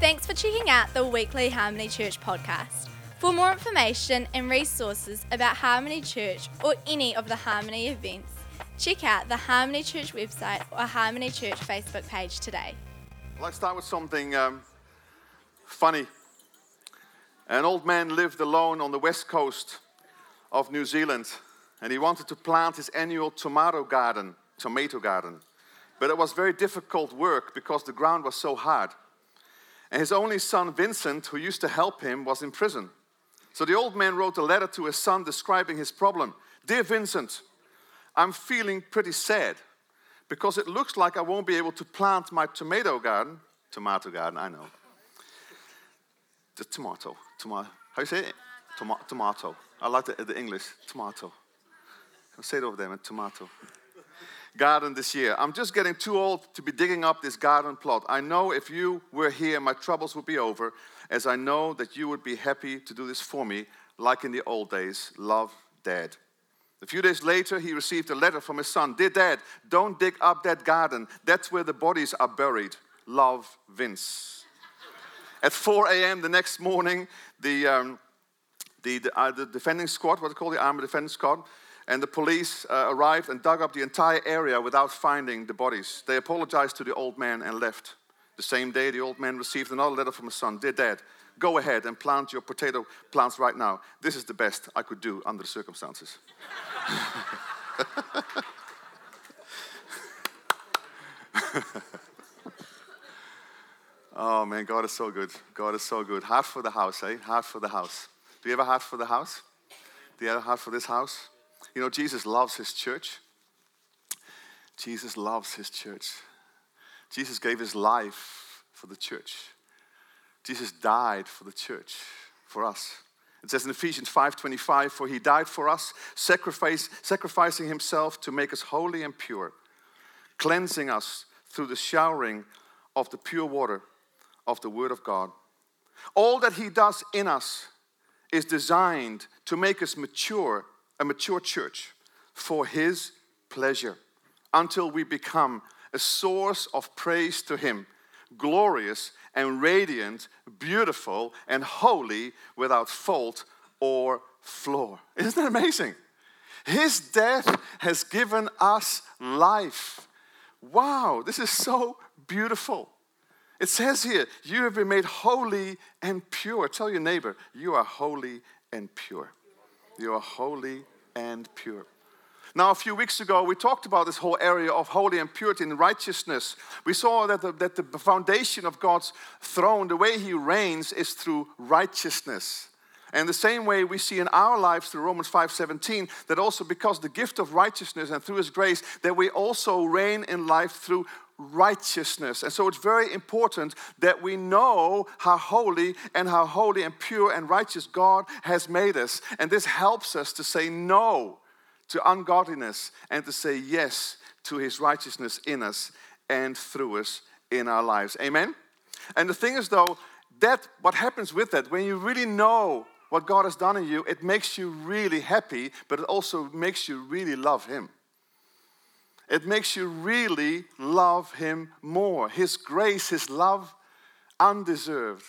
Thanks for checking out the weekly Harmony Church podcast. For more information and resources about Harmony Church or any of the Harmony events, check out the Harmony Church website or Harmony Church Facebook page today. Let's start with something um, funny. An old man lived alone on the west coast of New Zealand, and he wanted to plant his annual tomato garden, tomato garden. But it was very difficult work because the ground was so hard. And his only son, Vincent, who used to help him, was in prison. So the old man wrote a letter to his son describing his problem Dear Vincent, I'm feeling pretty sad because it looks like I won't be able to plant my tomato garden. Tomato garden, I know. The tomato. Tomato. How you say it? Toma- tomato. I like the, the English. Tomato. I'll say it over there, man. Tomato garden this year. I'm just getting too old to be digging up this garden plot. I know if you were here, my troubles would be over, as I know that you would be happy to do this for me, like in the old days. Love, Dad. A few days later, he received a letter from his son Dear Dad, don't dig up that garden. That's where the bodies are buried. Love, Vince. At 4 a.m. the next morning, the, um, the, the, uh, the defending squad, what's they call the army defending squad, and the police uh, arrived and dug up the entire area without finding the bodies. They apologized to the old man and left. The same day, the old man received another letter from his son Dear Dad, go ahead and plant your potato plants right now. This is the best I could do under the circumstances. oh man, God is so good. God is so good. Heart for the house, eh? Heart for the house. Do you have a heart for the house? Do you have a heart for this house? You know, Jesus loves his church. Jesus loves his church. Jesus gave his life for the church. Jesus died for the church, for us. It says in Ephesians 5:25, "For he died for us, sacrificing himself to make us holy and pure, cleansing us through the showering of the pure water of the word of God. All that he does in us is designed to make us mature a mature church for His pleasure until we become a source of praise to Him, glorious and radiant, beautiful and holy, without fault or flaw. Isn't that amazing? His death has given us life. Wow, this is so beautiful. It says here, you have been made holy and pure. Tell your neighbor, you are holy and pure. You are holy and pure. Now, a few weeks ago, we talked about this whole area of holy and purity and righteousness. We saw that the, that the foundation of God's throne, the way He reigns, is through righteousness. And the same way we see in our lives through Romans 5:17 that also because the gift of righteousness and through his grace that we also reign in life through righteousness. And so it's very important that we know how holy and how holy and pure and righteous God has made us. And this helps us to say no to ungodliness and to say yes to his righteousness in us and through us in our lives. Amen? And the thing is, though, that what happens with that, when you really know what God has done in you, it makes you really happy, but it also makes you really love Him it makes you really love Him more. His grace, His love, undeserved,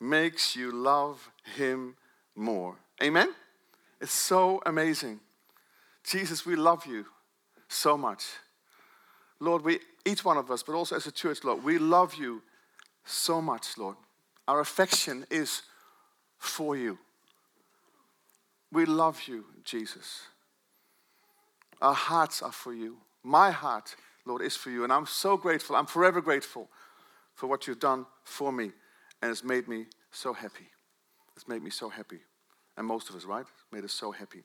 makes you love Him more. Amen? It's so amazing. Jesus, we love you so much. Lord, we, each one of us, but also as a church, Lord, we love you so much, Lord. Our affection is for you. We love you, Jesus. Our hearts are for you. My heart, Lord, is for you. And I'm so grateful. I'm forever grateful for what you've done for me. And it's made me so happy. It's made me so happy. And most of us, right? It's Made us so happy.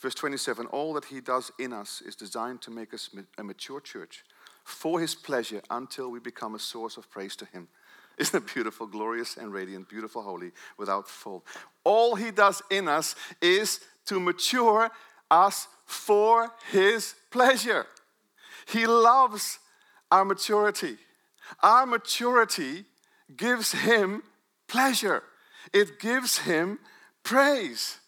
Verse 27 All that he does in us is designed to make us a mature church for his pleasure until we become a source of praise to him. Isn't it beautiful, glorious, and radiant, beautiful, holy, without fault? All he does in us is to mature us for his pleasure. He loves our maturity. Our maturity gives Him pleasure, it gives Him praise.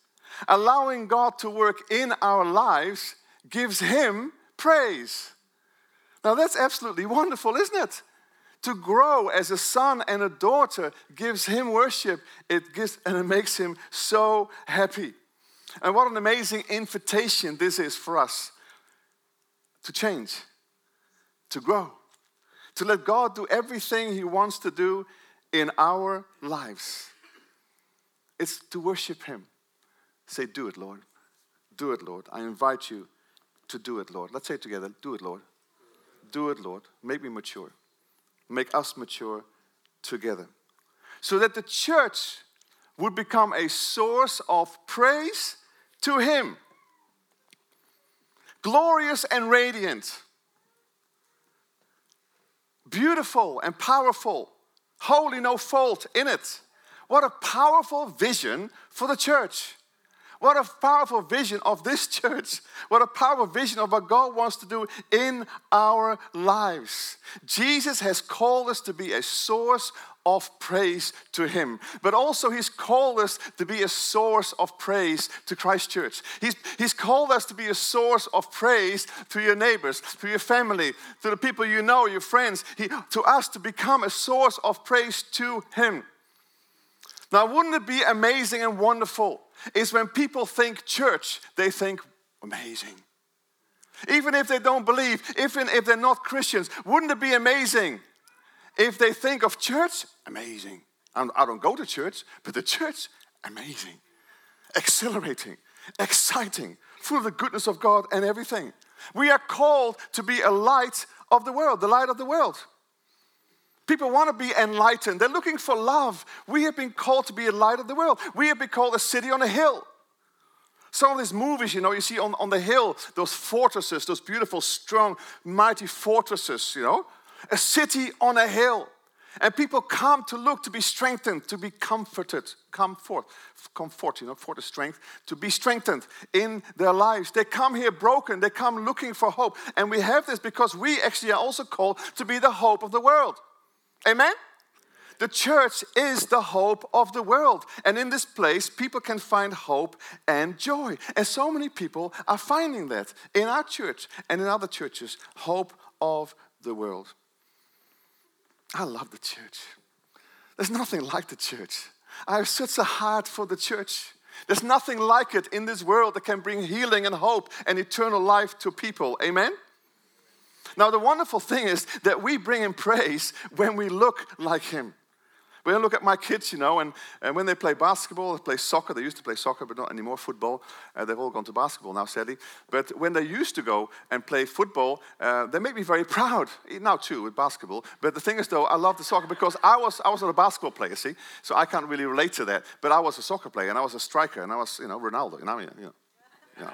Allowing God to work in our lives gives Him praise. Now, that's absolutely wonderful, isn't it? to grow as a son and a daughter gives him worship. It gives and it makes him so happy. And what an amazing invitation this is for us to change, to grow, to let God do everything He wants to do in our lives. It's to worship Him. Say, Do it, Lord. Do it, Lord. I invite you to do it, Lord. Let's say it together. Do it, Lord. Do it, Lord. Make me mature. Make us mature together. So that the church would become a source of praise to Him. Glorious and radiant. Beautiful and powerful. Holy, no fault in it. What a powerful vision for the church. What a powerful vision of this church. What a powerful vision of what God wants to do in our lives. Jesus has called us to be a source of praise to Him, but also He's called us to be a source of praise to Christchurch. He's, he's called us to be a source of praise to your neighbors, to your family, to the people you know, your friends, he, to us to become a source of praise to Him. Now, wouldn't it be amazing and wonderful? Is when people think church, they think amazing. Even if they don't believe, even if they're not Christians, wouldn't it be amazing if they think of church? Amazing. I don't go to church, but the church, amazing, exhilarating, exciting, full of the goodness of God and everything. We are called to be a light of the world, the light of the world. People want to be enlightened. They're looking for love. We have been called to be a light of the world. We have been called a city on a hill. Some of these movies, you know, you see on, on the hill, those fortresses, those beautiful, strong, mighty fortresses, you know, a city on a hill. And people come to look to be strengthened, to be comforted, comfort, comfort, you know, for the strength, to be strengthened in their lives. They come here broken, they come looking for hope. And we have this because we actually are also called to be the hope of the world. Amen? The church is the hope of the world. And in this place, people can find hope and joy. And so many people are finding that in our church and in other churches hope of the world. I love the church. There's nothing like the church. I have such a heart for the church. There's nothing like it in this world that can bring healing and hope and eternal life to people. Amen? Now, the wonderful thing is that we bring him praise when we look like him. When I look at my kids, you know, and, and when they play basketball, they play soccer. They used to play soccer, but not anymore, football. Uh, they've all gone to basketball now, sadly. But when they used to go and play football, uh, they make me very proud. Now, too, with basketball. But the thing is, though, I love the soccer because I was, I was not a basketball player, see? So I can't really relate to that. But I was a soccer player, and I was a striker, and I was, you know, Ronaldo. You know, you know, you know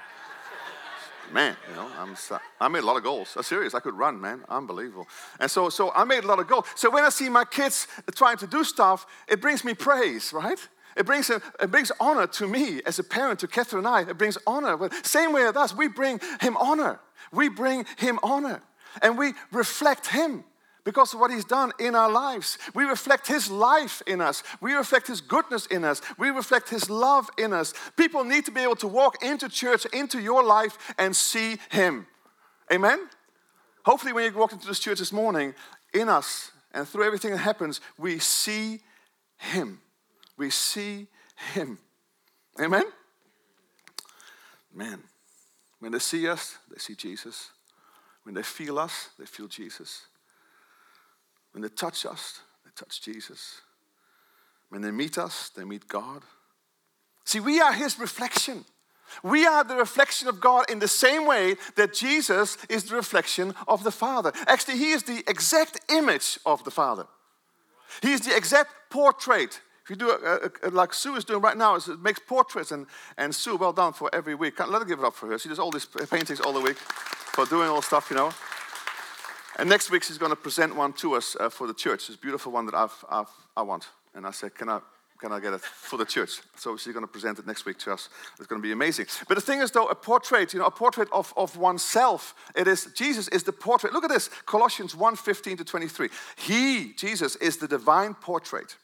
man, you know, I'm, I made a lot of goals. I'm serious. I could run, man. Unbelievable. And so, so I made a lot of goals. So when I see my kids trying to do stuff, it brings me praise, right? It brings, it brings honor to me as a parent, to Catherine and I. It brings honor. Same way with us, we bring him honor. We bring him honor. And we reflect him because of what He's done in our lives. We reflect His life in us, we reflect His goodness in us, we reflect His love in us. People need to be able to walk into church, into your life, and see Him. Amen? Hopefully, when you walk into this church this morning, in us and through everything that happens, we see Him. We see Him. Amen? Man, when they see us, they see Jesus. When they feel us, they feel Jesus. When they touch us, they touch Jesus. When they meet us, they meet God. See, we are His reflection. We are the reflection of God in the same way that Jesus is the reflection of the Father. Actually, He is the exact image of the Father. He is the exact portrait. If you do a, a, a, like Sue is doing right now, it makes portraits, and, and Sue, well done for every week. Let her give it up for her. She does all these paintings all the week for doing all stuff, you know. And next week, she's going to present one to us uh, for the church. This beautiful one that I've, I've, I want. And I said, Can I, can I get it for the church? So she's going to present it next week to us. It's going to be amazing. But the thing is, though, a portrait, you know, a portrait of, of oneself, it is, Jesus is the portrait. Look at this Colossians 1 15 to 23. He, Jesus, is the divine portrait.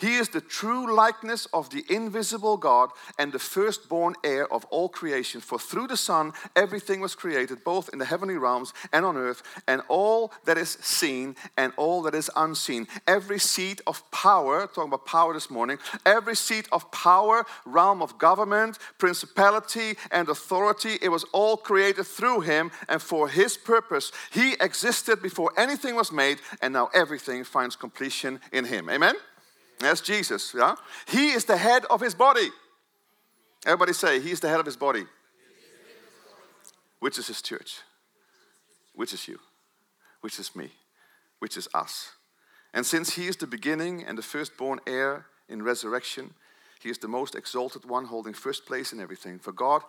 He is the true likeness of the invisible God and the firstborn heir of all creation. For through the Son, everything was created, both in the heavenly realms and on earth, and all that is seen and all that is unseen. Every seat of power, talking about power this morning, every seat of power, realm of government, principality, and authority, it was all created through Him and for His purpose. He existed before anything was made, and now everything finds completion in Him. Amen? That's Jesus, yeah? He is the head of his body. Everybody say, He is the head of his body. Which is his church? Which is you? Which is me? Which is us? And since he is the beginning and the firstborn heir in resurrection, he is the most exalted one, holding first place in everything. For God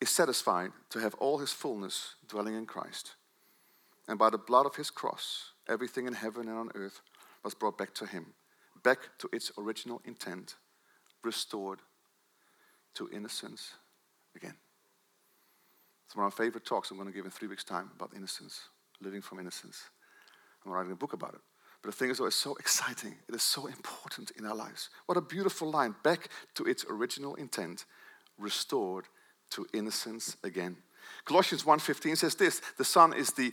is satisfied to have all his fullness dwelling in Christ. And by the blood of his cross, everything in heaven and on earth was brought back to him back to its original intent, restored to innocence again. It's one of my favorite talks I'm going to give in three weeks' time about innocence, living from innocence. I'm writing a book about it. But the thing is, though, it's so exciting. It is so important in our lives. What a beautiful line. Back to its original intent, restored to innocence again. Colossians 1.15 says this, the Son is the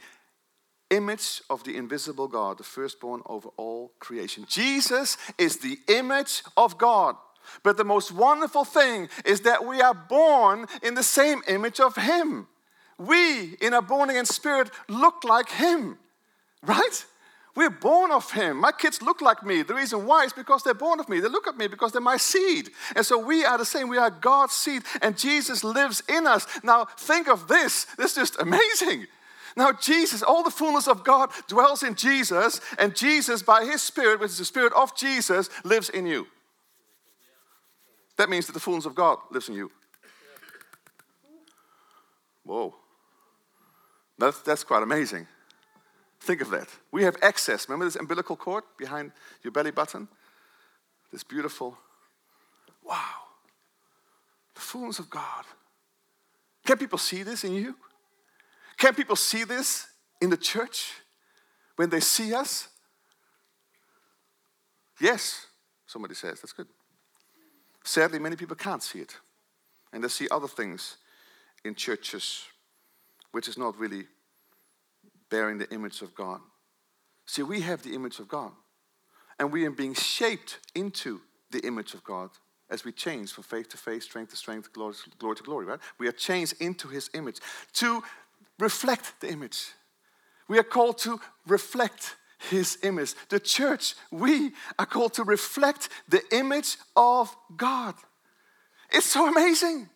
image of the invisible God, the firstborn over all creation. Jesus is the image of God. But the most wonderful thing is that we are born in the same image of Him. We, in our born again spirit, look like Him, right? We're born of Him. My kids look like me. The reason why is because they're born of me. They look at me because they're my seed. And so we are the same. We are God's seed, and Jesus lives in us. Now, think of this. This is just amazing. Now, Jesus, all the fullness of God dwells in Jesus, and Jesus, by his Spirit, which is the Spirit of Jesus, lives in you. That means that the fullness of God lives in you. Whoa. That's, that's quite amazing. Think of that. We have access. Remember this umbilical cord behind your belly button? This beautiful, wow, the fullness of God. Can people see this in you? Can people see this in the church when they see us? Yes, somebody says. That's good. Sadly, many people can't see it. And they see other things in churches which is not really bearing the image of God. See, we have the image of God. And we are being shaped into the image of God as we change from faith to faith, strength to strength, glory to glory, right? We are changed into his image to reflect the image. We are called to reflect his image. The church, we are called to reflect the image of God. It's so amazing.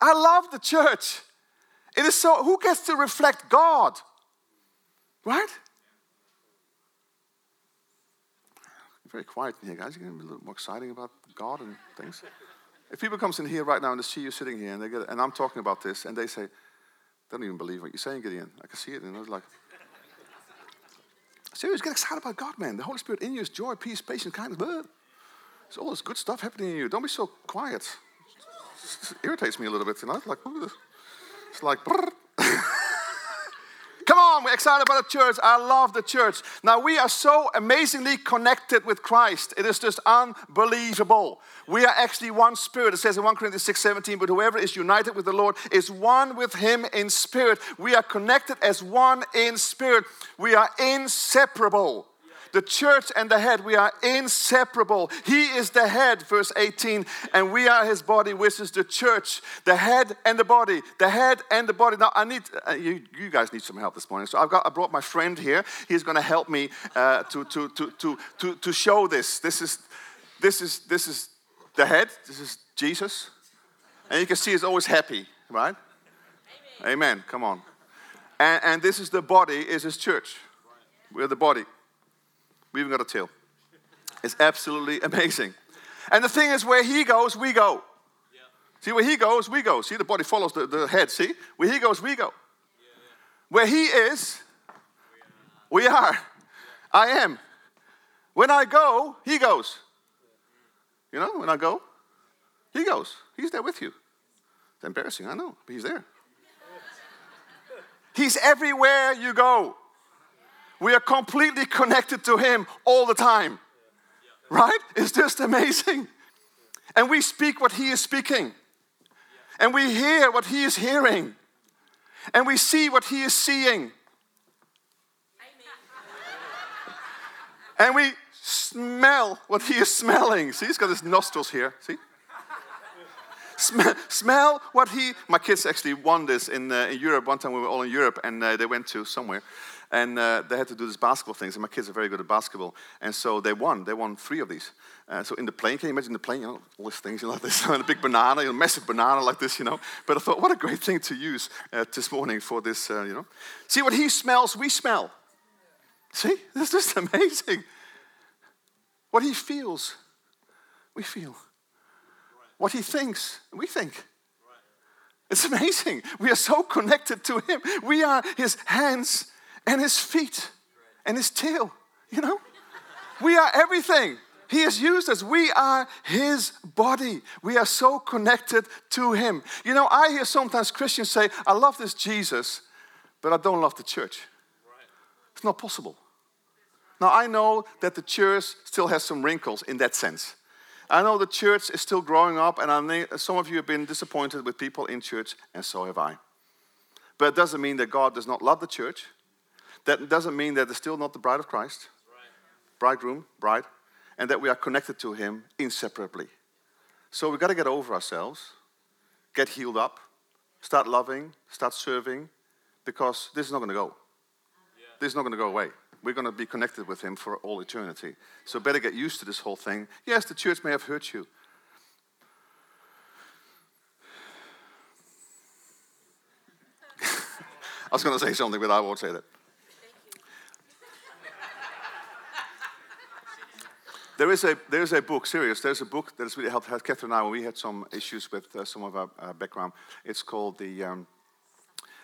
I love the church. It is so, who gets to reflect God? Right? Very quiet in here, guys. You're going to be a little more exciting about God and things. If people comes in here right now and they see you sitting here and they get, and I'm talking about this and they say, don't even believe what you're saying, Gideon. I can see it. And I was like, serious, get excited about God, man. The Holy Spirit in you is joy, peace, patience, kindness. Blah. There's all this good stuff happening in you. Don't be so quiet. It irritates me a little bit, you know? It's like, it's like, Come on, we're excited about the church. I love the church. Now, we are so amazingly connected with Christ. It is just unbelievable. We are actually one spirit. It says in 1 Corinthians 6 17, but whoever is united with the Lord is one with him in spirit. We are connected as one in spirit. We are inseparable the church and the head, we are inseparable. He is the head, verse 18, and we are his body, which is the church, the head and the body, the head and the body. Now, I need, uh, you, you, guys need some help this morning. So I've got, I brought my friend here. He's going to help me uh, to, to, to, to, to, to show this. This is, this, is, this is the head, this is Jesus. And you can see he's always happy, right? Amen. Amen. Come on. And, and this is the body, is his church. We're the body. We even got a tail. It's absolutely amazing. And the thing is, where he goes, we go. Yeah. See, where he goes, we go. See, the body follows the, the head. See, where he goes, we go. Yeah, yeah. Where he is, we are. we are. I am. When I go, he goes. You know, when I go, he goes. He's there with you. It's embarrassing, I know, but he's there. He's everywhere you go. We are completely connected to Him all the time. Right? It's just amazing. And we speak what He is speaking. And we hear what He is hearing. And we see what He is seeing. And we smell what He is smelling. See, He's got His nostrils here. See? smell, smell what he. My kids actually won this in, uh, in Europe. One time we were all in Europe and uh, they went to somewhere and uh, they had to do this basketball things. And my kids are very good at basketball, and so they won. They won three of these. Uh, so in the plane, can you imagine the plane? You know, all these things, you know, like this, and a big banana, you know, massive banana like this, you know. But I thought, what a great thing to use uh, this morning for this, uh, you know. See what he smells, we smell. See, this is amazing. What he feels, we feel. What he thinks, we think. It's amazing. We are so connected to him. We are his hands and his feet and his tail, you know? We are everything. He has used us. We are His body. We are so connected to Him. You know, I hear sometimes Christians say, I love this Jesus, but I don't love the church. It's not possible. Now, I know that the church still has some wrinkles in that sense. I know the church is still growing up, and I know some of you have been disappointed with people in church, and so have I. But it doesn't mean that God does not love the church. That doesn't mean that they're still not the bride of Christ, bridegroom, bride, and that we are connected to Him inseparably. So we've got to get over ourselves, get healed up, start loving, start serving, because this is not going to go. This is not going to go away. We're going to be connected with Him for all eternity. So better get used to this whole thing. Yes, the church may have hurt you. I was going to say something, but I won't say that. There is a there is a book, serious. There's a book that has really helped Catherine and I when we had some issues with uh, some of our uh, background. It's called the um,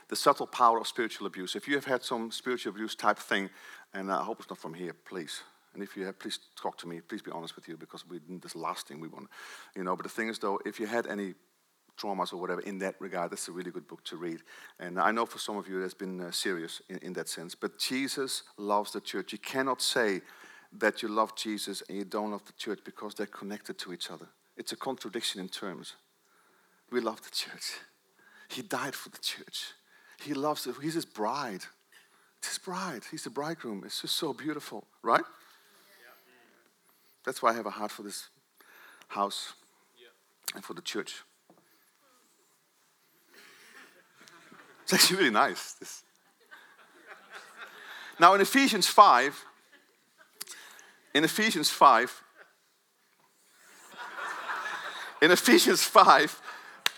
the subtle power of spiritual abuse. If you have had some spiritual abuse type thing, and I hope it's not from here, please. And if you have, please talk to me. Please be honest with you, because we this last thing we want, you know. But the thing is, though, if you had any traumas or whatever in that regard, that's a really good book to read. And I know for some of you, that's been uh, serious in, in that sense. But Jesus loves the church. You cannot say that you love Jesus and you don't love the church because they're connected to each other. It's a contradiction in terms. We love the church. He died for the church. He loves it. He's his bride. It's his bride. He's the bridegroom. It's just so beautiful, right? That's why I have a heart for this house and for the church. It's actually really nice. This. Now, in Ephesians 5, in Ephesians 5, in Ephesians 5,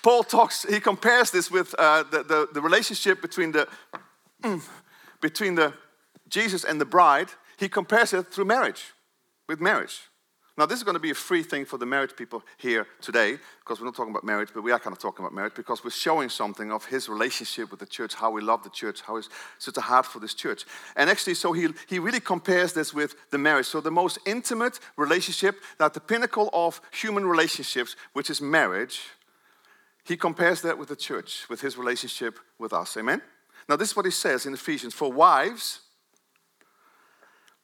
Paul talks, he compares this with uh, the, the, the, relationship between the, mm, between the Jesus and the bride. He compares it through marriage, with marriage. Now, this is going to be a free thing for the married people here today, because we're not talking about marriage, but we are kind of talking about marriage, because we're showing something of his relationship with the church, how we love the church, how he's such a heart for this church. And actually, so he, he really compares this with the marriage. So, the most intimate relationship, that the pinnacle of human relationships, which is marriage, he compares that with the church, with his relationship with us. Amen? Now, this is what he says in Ephesians For wives,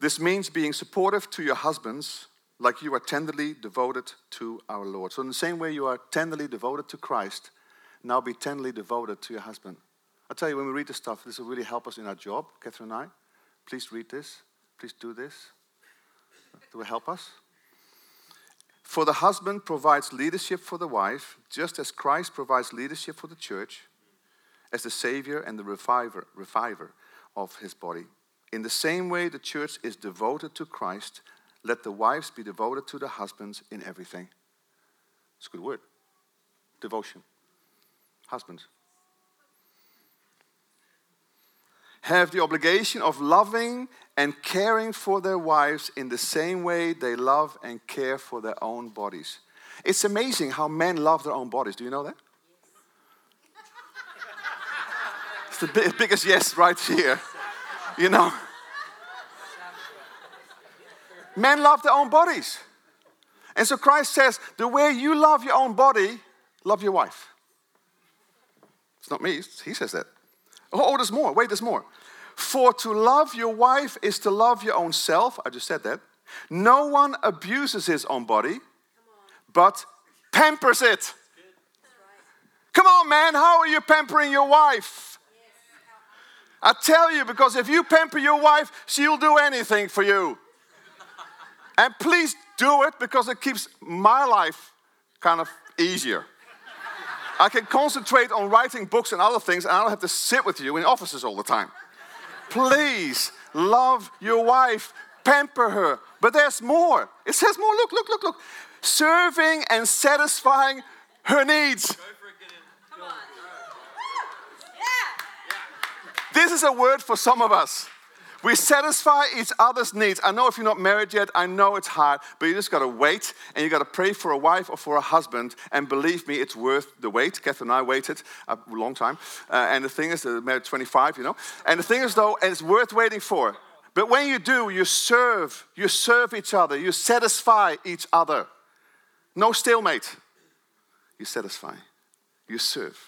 this means being supportive to your husbands like you are tenderly devoted to our Lord. So, in the same way you are tenderly devoted to Christ, now be tenderly devoted to your husband. I tell you, when we read this stuff, this will really help us in our job, Catherine and I. Please read this. Please do this. It will help us. For the husband provides leadership for the wife, just as Christ provides leadership for the church as the savior and the reviver, reviver of his body. In the same way, the church is devoted to Christ let the wives be devoted to the husbands in everything. It's a good word. Devotion. Husbands. Have the obligation of loving and caring for their wives in the same way they love and care for their own bodies. It's amazing how men love their own bodies. Do you know that? it's the biggest yes right here. You know? Men love their own bodies. And so Christ says, the way you love your own body, love your wife. It's not me, he says that. Oh, oh, there's more. Wait, there's more. For to love your wife is to love your own self. I just said that. No one abuses his own body, but pampers it. Come on, man, how are you pampering your wife? I tell you, because if you pamper your wife, she'll do anything for you. And please do it because it keeps my life kind of easier. I can concentrate on writing books and other things, and I don't have to sit with you in offices all the time. Please love your wife, pamper her. But there's more. It says more. Look, look, look, look. Serving and satisfying her needs. This is a word for some of us. We satisfy each other's needs. I know if you're not married yet, I know it's hard, but you just got to wait and you got to pray for a wife or for a husband. And believe me, it's worth the wait. Catherine and I waited a long time. Uh, and the thing is, they're married 25, you know. And the thing is, though, it's worth waiting for. But when you do, you serve. You serve each other. You satisfy each other. No stalemate. You satisfy. You serve.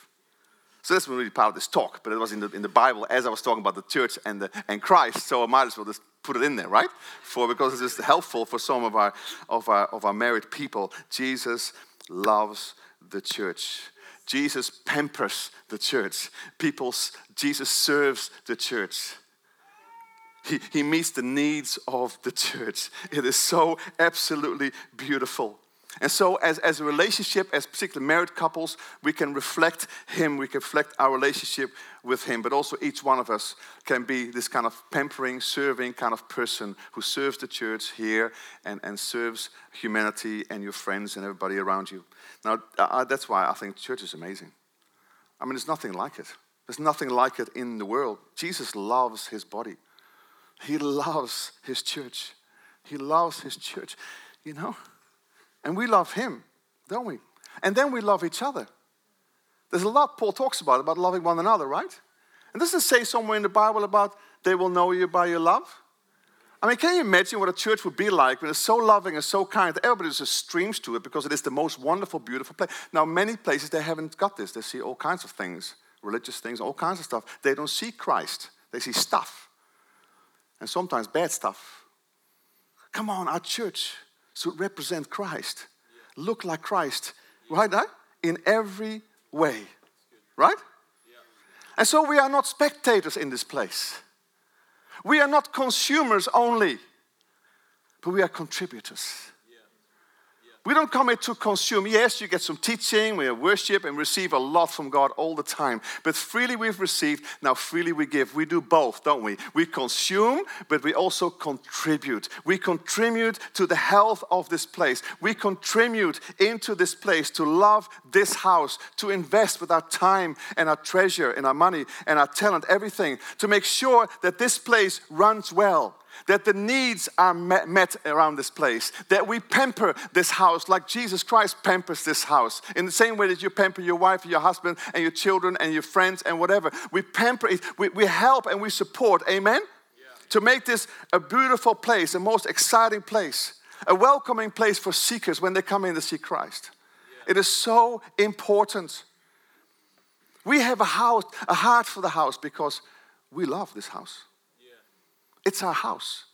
So that's really part of this talk, but it was in the, in the Bible as I was talking about the church and, the, and Christ, so I might as well just put it in there, right? For because it's just helpful for some of our, of our, of our married people. Jesus loves the church. Jesus pampers the church. People's, Jesus serves the church. He, he meets the needs of the church. It is so absolutely beautiful. And so, as, as a relationship, as particularly married couples, we can reflect Him, we can reflect our relationship with Him, but also each one of us can be this kind of pampering, serving kind of person who serves the church here and, and serves humanity and your friends and everybody around you. Now, that's why I think church is amazing. I mean, there's nothing like it. There's nothing like it in the world. Jesus loves His body, He loves His church. He loves His church, you know? And we love him, don't we? And then we love each other. There's a lot Paul talks about, about loving one another, right? And doesn't say somewhere in the Bible about they will know you by your love? I mean, can you imagine what a church would be like when it's so loving and so kind that everybody just streams to it because it is the most wonderful, beautiful place? Now, many places they haven't got this. They see all kinds of things, religious things, all kinds of stuff. They don't see Christ, they see stuff. And sometimes bad stuff. Come on, our church should represent Christ, look like Christ, right? In every way, right? And so we are not spectators in this place. We are not consumers only, but we are contributors. We don't come here to consume. Yes, you get some teaching, we worship and receive a lot from God all the time. But freely we've received, now freely we give. We do both, don't we? We consume, but we also contribute. We contribute to the health of this place. We contribute into this place to love this house, to invest with our time and our treasure and our money and our talent, everything, to make sure that this place runs well that the needs are met around this place, that we pamper this house like Jesus Christ pampers this house. In the same way that you pamper your wife, and your husband, and your children, and your friends, and whatever. We pamper it, we, we help and we support. Amen? Yeah. To make this a beautiful place, a most exciting place, a welcoming place for seekers when they come in to see Christ. Yeah. It is so important. We have a house, a heart for the house because we love this house. It's our house.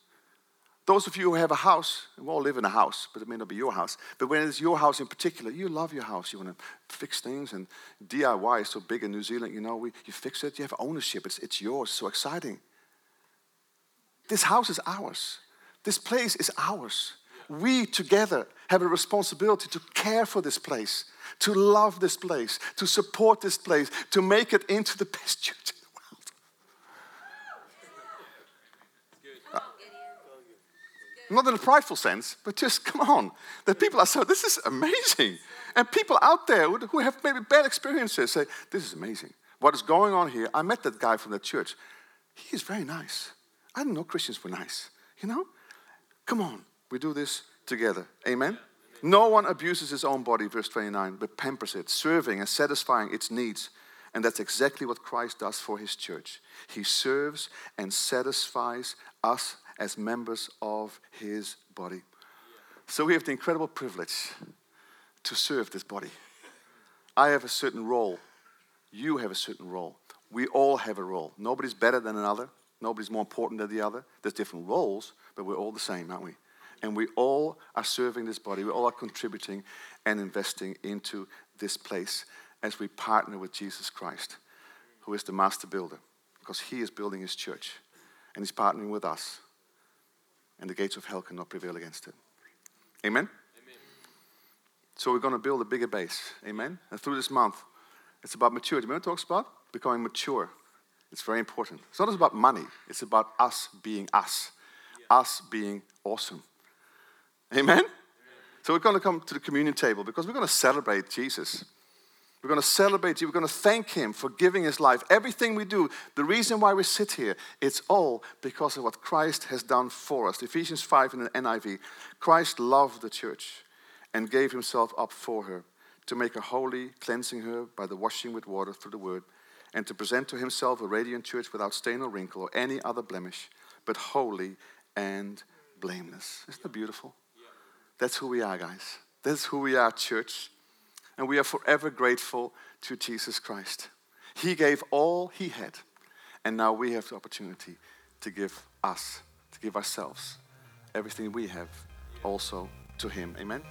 Those of you who have a house, we all live in a house, but it may not be your house. But when it's your house in particular, you love your house. You want to fix things, and DIY is so big in New Zealand. You know, we, you fix it, you have ownership. It's, it's yours. So exciting. This house is ours. This place is ours. We together have a responsibility to care for this place, to love this place, to support this place, to make it into the best church Not in a prideful sense, but just come on. That people are so, this is amazing. And people out there who have maybe bad experiences say, this is amazing. What is going on here? I met that guy from the church. He is very nice. I didn't know Christians were nice. You know? Come on, we do this together. Amen? No one abuses his own body, verse 29, but pampers it, serving and satisfying its needs. And that's exactly what Christ does for his church. He serves and satisfies us as members of his body. So we have the incredible privilege to serve this body. I have a certain role. You have a certain role. We all have a role. Nobody's better than another. Nobody's more important than the other. There's different roles, but we're all the same, aren't we? And we all are serving this body. We all are contributing and investing into this place as we partner with Jesus Christ, who is the master builder, because he is building his church and he's partnering with us. And the gates of hell cannot prevail against it. Amen? So we're going to build a bigger base. Amen? And through this month, it's about maturity. Remember talks about? Becoming mature. It's very important. It's not just about money, it's about us being us, yeah. us being awesome. Amen? Amen? So we're going to come to the communion table because we're going to celebrate Jesus. We're going to celebrate you. We're going to thank Him for giving His life. Everything we do, the reason why we sit here, it's all because of what Christ has done for us. Ephesians 5 in the NIV. Christ loved the church and gave Himself up for her to make her holy, cleansing her by the washing with water through the word, and to present to Himself a radiant church without stain or wrinkle or any other blemish, but holy and blameless. Isn't that beautiful? That's who we are, guys. That's who we are, church. And we are forever grateful to Jesus Christ. He gave all He had, and now we have the opportunity to give us, to give ourselves, everything we have also to Him. Amen.